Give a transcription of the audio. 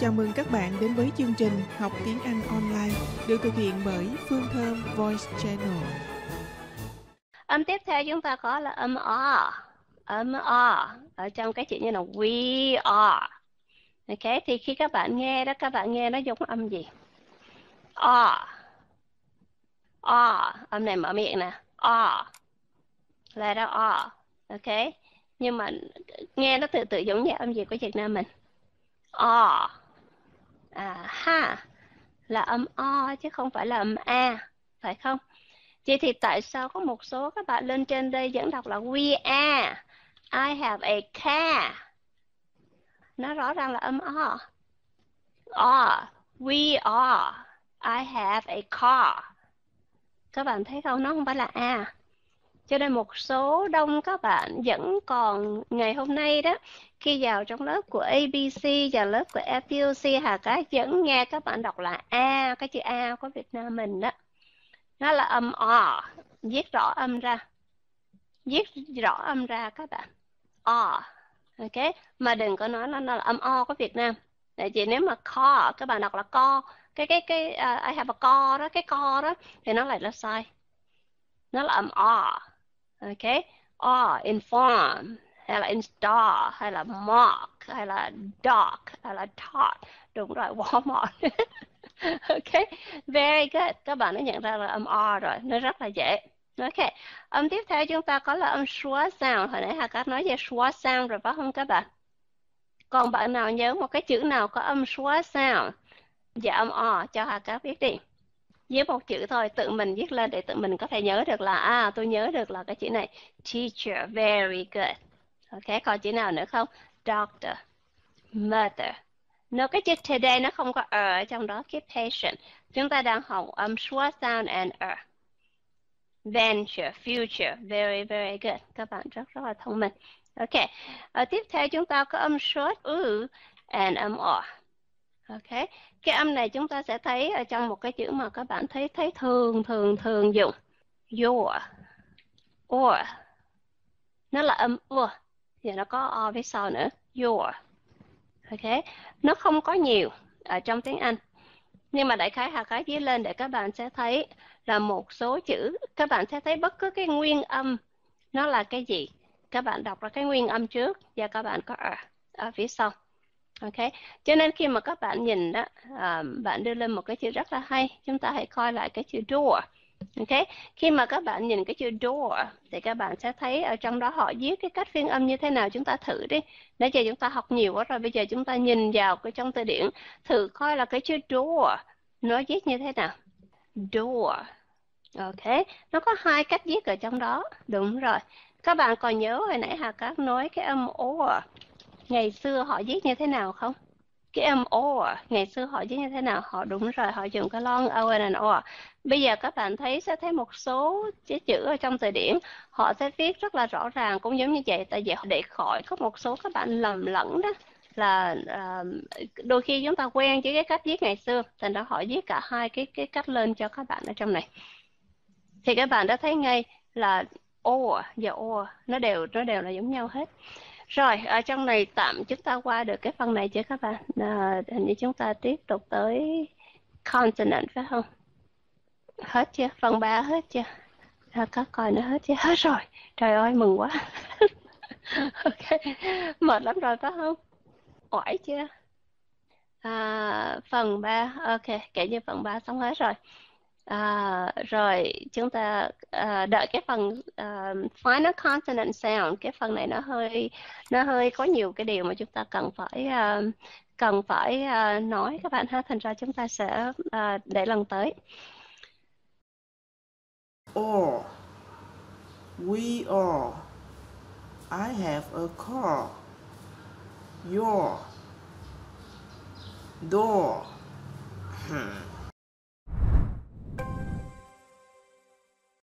Chào mừng các bạn đến với chương trình Học tiếng Anh online được thực hiện bởi Phương Thơm Voice Channel. Âm tiếp theo chúng ta có là âm O. Âm O ở trong cái chữ như là we are. Ok, thì khi các bạn nghe đó, các bạn nghe nó giống âm gì? O. O. Âm này mở miệng nè. O. Letter O. Ok. Nhưng mà nghe nó tự tự giống như âm gì của Việt Nam mình? O. À ha. Là âm O chứ không phải là âm A. Phải không? Vậy thì tại sao có một số các bạn lên trên đây vẫn đọc là we are, I have a car. Nó rõ ràng là âm O. Are, we are, I have a car. Các bạn thấy không? Nó không phải là A. Cho nên một số đông các bạn vẫn còn ngày hôm nay đó khi vào trong lớp của ABC và lớp của FPOC Hà Cá vẫn nghe các bạn đọc là A, cái chữ A của Việt Nam mình đó nó là âm o viết rõ âm ra viết rõ âm ra các bạn. O ok? Mà đừng có nói nó, nó là âm o của Việt Nam. Tại vì nếu mà co các bạn đọc là co cái cái cái uh, I have a co đó cái co đó thì nó lại là sai. Nó là âm o ok. O inform. Hay là install. Hay là mark hay là dock. Hay là talk, đúng rồi Walmart ok. Very good. Các bạn đã nhận ra là âm o rồi. Nó rất là dễ. Ok. Âm tiếp theo chúng ta có là âm schwa sound. Hồi nãy hà cát nói về schwa sound rồi phải không các bạn? Còn bạn nào nhớ một cái chữ nào có âm schwa sound? Và âm o cho hà cát biết đi viết một chữ thôi, tự mình viết lên để tự mình có thể nhớ được là à tôi nhớ được là cái chữ này. Teacher, very good. Ok, còn chữ nào nữa không? Doctor, mother. Nó cái chữ today nó không có er ở trong đó, keep patient. Chúng ta đang học um, âm schwa sound and er. Venture, future, very very good. Các bạn rất rất là thông minh. Ok ở tiếp theo chúng ta có âm short u and um, âm o ok. Cái âm này chúng ta sẽ thấy ở trong một cái chữ mà các bạn thấy thấy thường thường thường dùng. Your. Or. Nó là âm u và nó có o phía sau nữa. Your. Ok. Nó không có nhiều ở trong tiếng Anh. Nhưng mà đại khái hạ khái dưới lên để các bạn sẽ thấy là một số chữ. Các bạn sẽ thấy bất cứ cái nguyên âm. Nó là cái gì? Các bạn đọc ra cái nguyên âm trước và các bạn có ở, ở phía sau ok cho nên khi mà các bạn nhìn đó à, bạn đưa lên một cái chữ rất là hay chúng ta hãy coi lại cái chữ door Ok, khi mà các bạn nhìn cái chữ door thì các bạn sẽ thấy ở trong đó họ viết cái cách phiên âm như thế nào chúng ta thử đi. Nãy giờ chúng ta học nhiều quá rồi, bây giờ chúng ta nhìn vào cái trong từ điển thử coi là cái chữ door nó viết như thế nào. Door. Ok, nó có hai cách viết ở trong đó. Đúng rồi. Các bạn còn nhớ hồi nãy Hà Cát nói cái âm or ngày xưa họ viết như thế nào không? cái âm or à, ngày xưa họ viết như thế nào? Họ đúng rồi họ dùng cái long o and or à. bây giờ các bạn thấy sẽ thấy một số cái chữ ở trong từ điển họ sẽ viết rất là rõ ràng cũng giống như vậy tại vì để khỏi có một số các bạn lầm lẫn đó. Là uh, đôi khi chúng ta quen với cái cách viết ngày xưa thành ra họ viết cả hai cái cái cách lên cho các bạn ở trong này. Thì các bạn đã thấy ngay là or và or nó đều nó đều là giống nhau hết rồi, ở trong này tạm chúng ta qua được cái phần này chưa các bạn? À, hình như chúng ta tiếp tục tới consonant phải không? Hết chưa? Phần 3 hết chưa? À, có coi nó hết chưa? Hết rồi. Trời ơi, mừng quá. ok, mệt lắm rồi phải không? Oải chưa? À, phần 3, ok, kể như phần 3 xong hết rồi. À, rồi chúng ta à, đợi cái phần à, final consonant sound cái phần này nó hơi nó hơi có nhiều cái điều mà chúng ta cần phải à, cần phải à, nói các bạn ha. Thành ra chúng ta sẽ à, để lần tới. Or we are I have a car. Your door. Hmm.